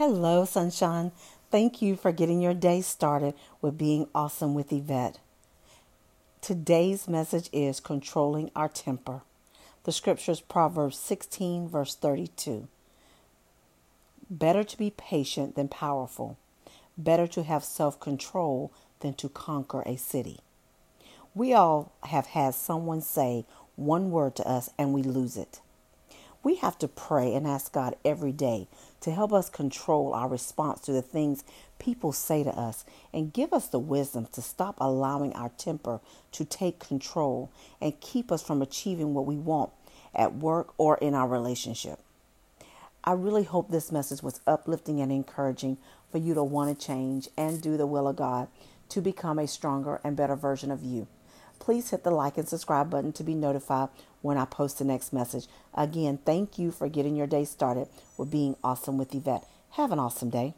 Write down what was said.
Hello, sunshine. Thank you for getting your day started with being awesome with Yvette. Today's message is controlling our temper. The scripture is Proverbs 16, verse 32. Better to be patient than powerful, better to have self control than to conquer a city. We all have had someone say one word to us and we lose it. We have to pray and ask God every day to help us control our response to the things people say to us and give us the wisdom to stop allowing our temper to take control and keep us from achieving what we want at work or in our relationship. I really hope this message was uplifting and encouraging for you to want to change and do the will of God to become a stronger and better version of you please hit the like and subscribe button to be notified when I post the next message. Again, thank you for getting your day started with being awesome with Yvette. Have an awesome day.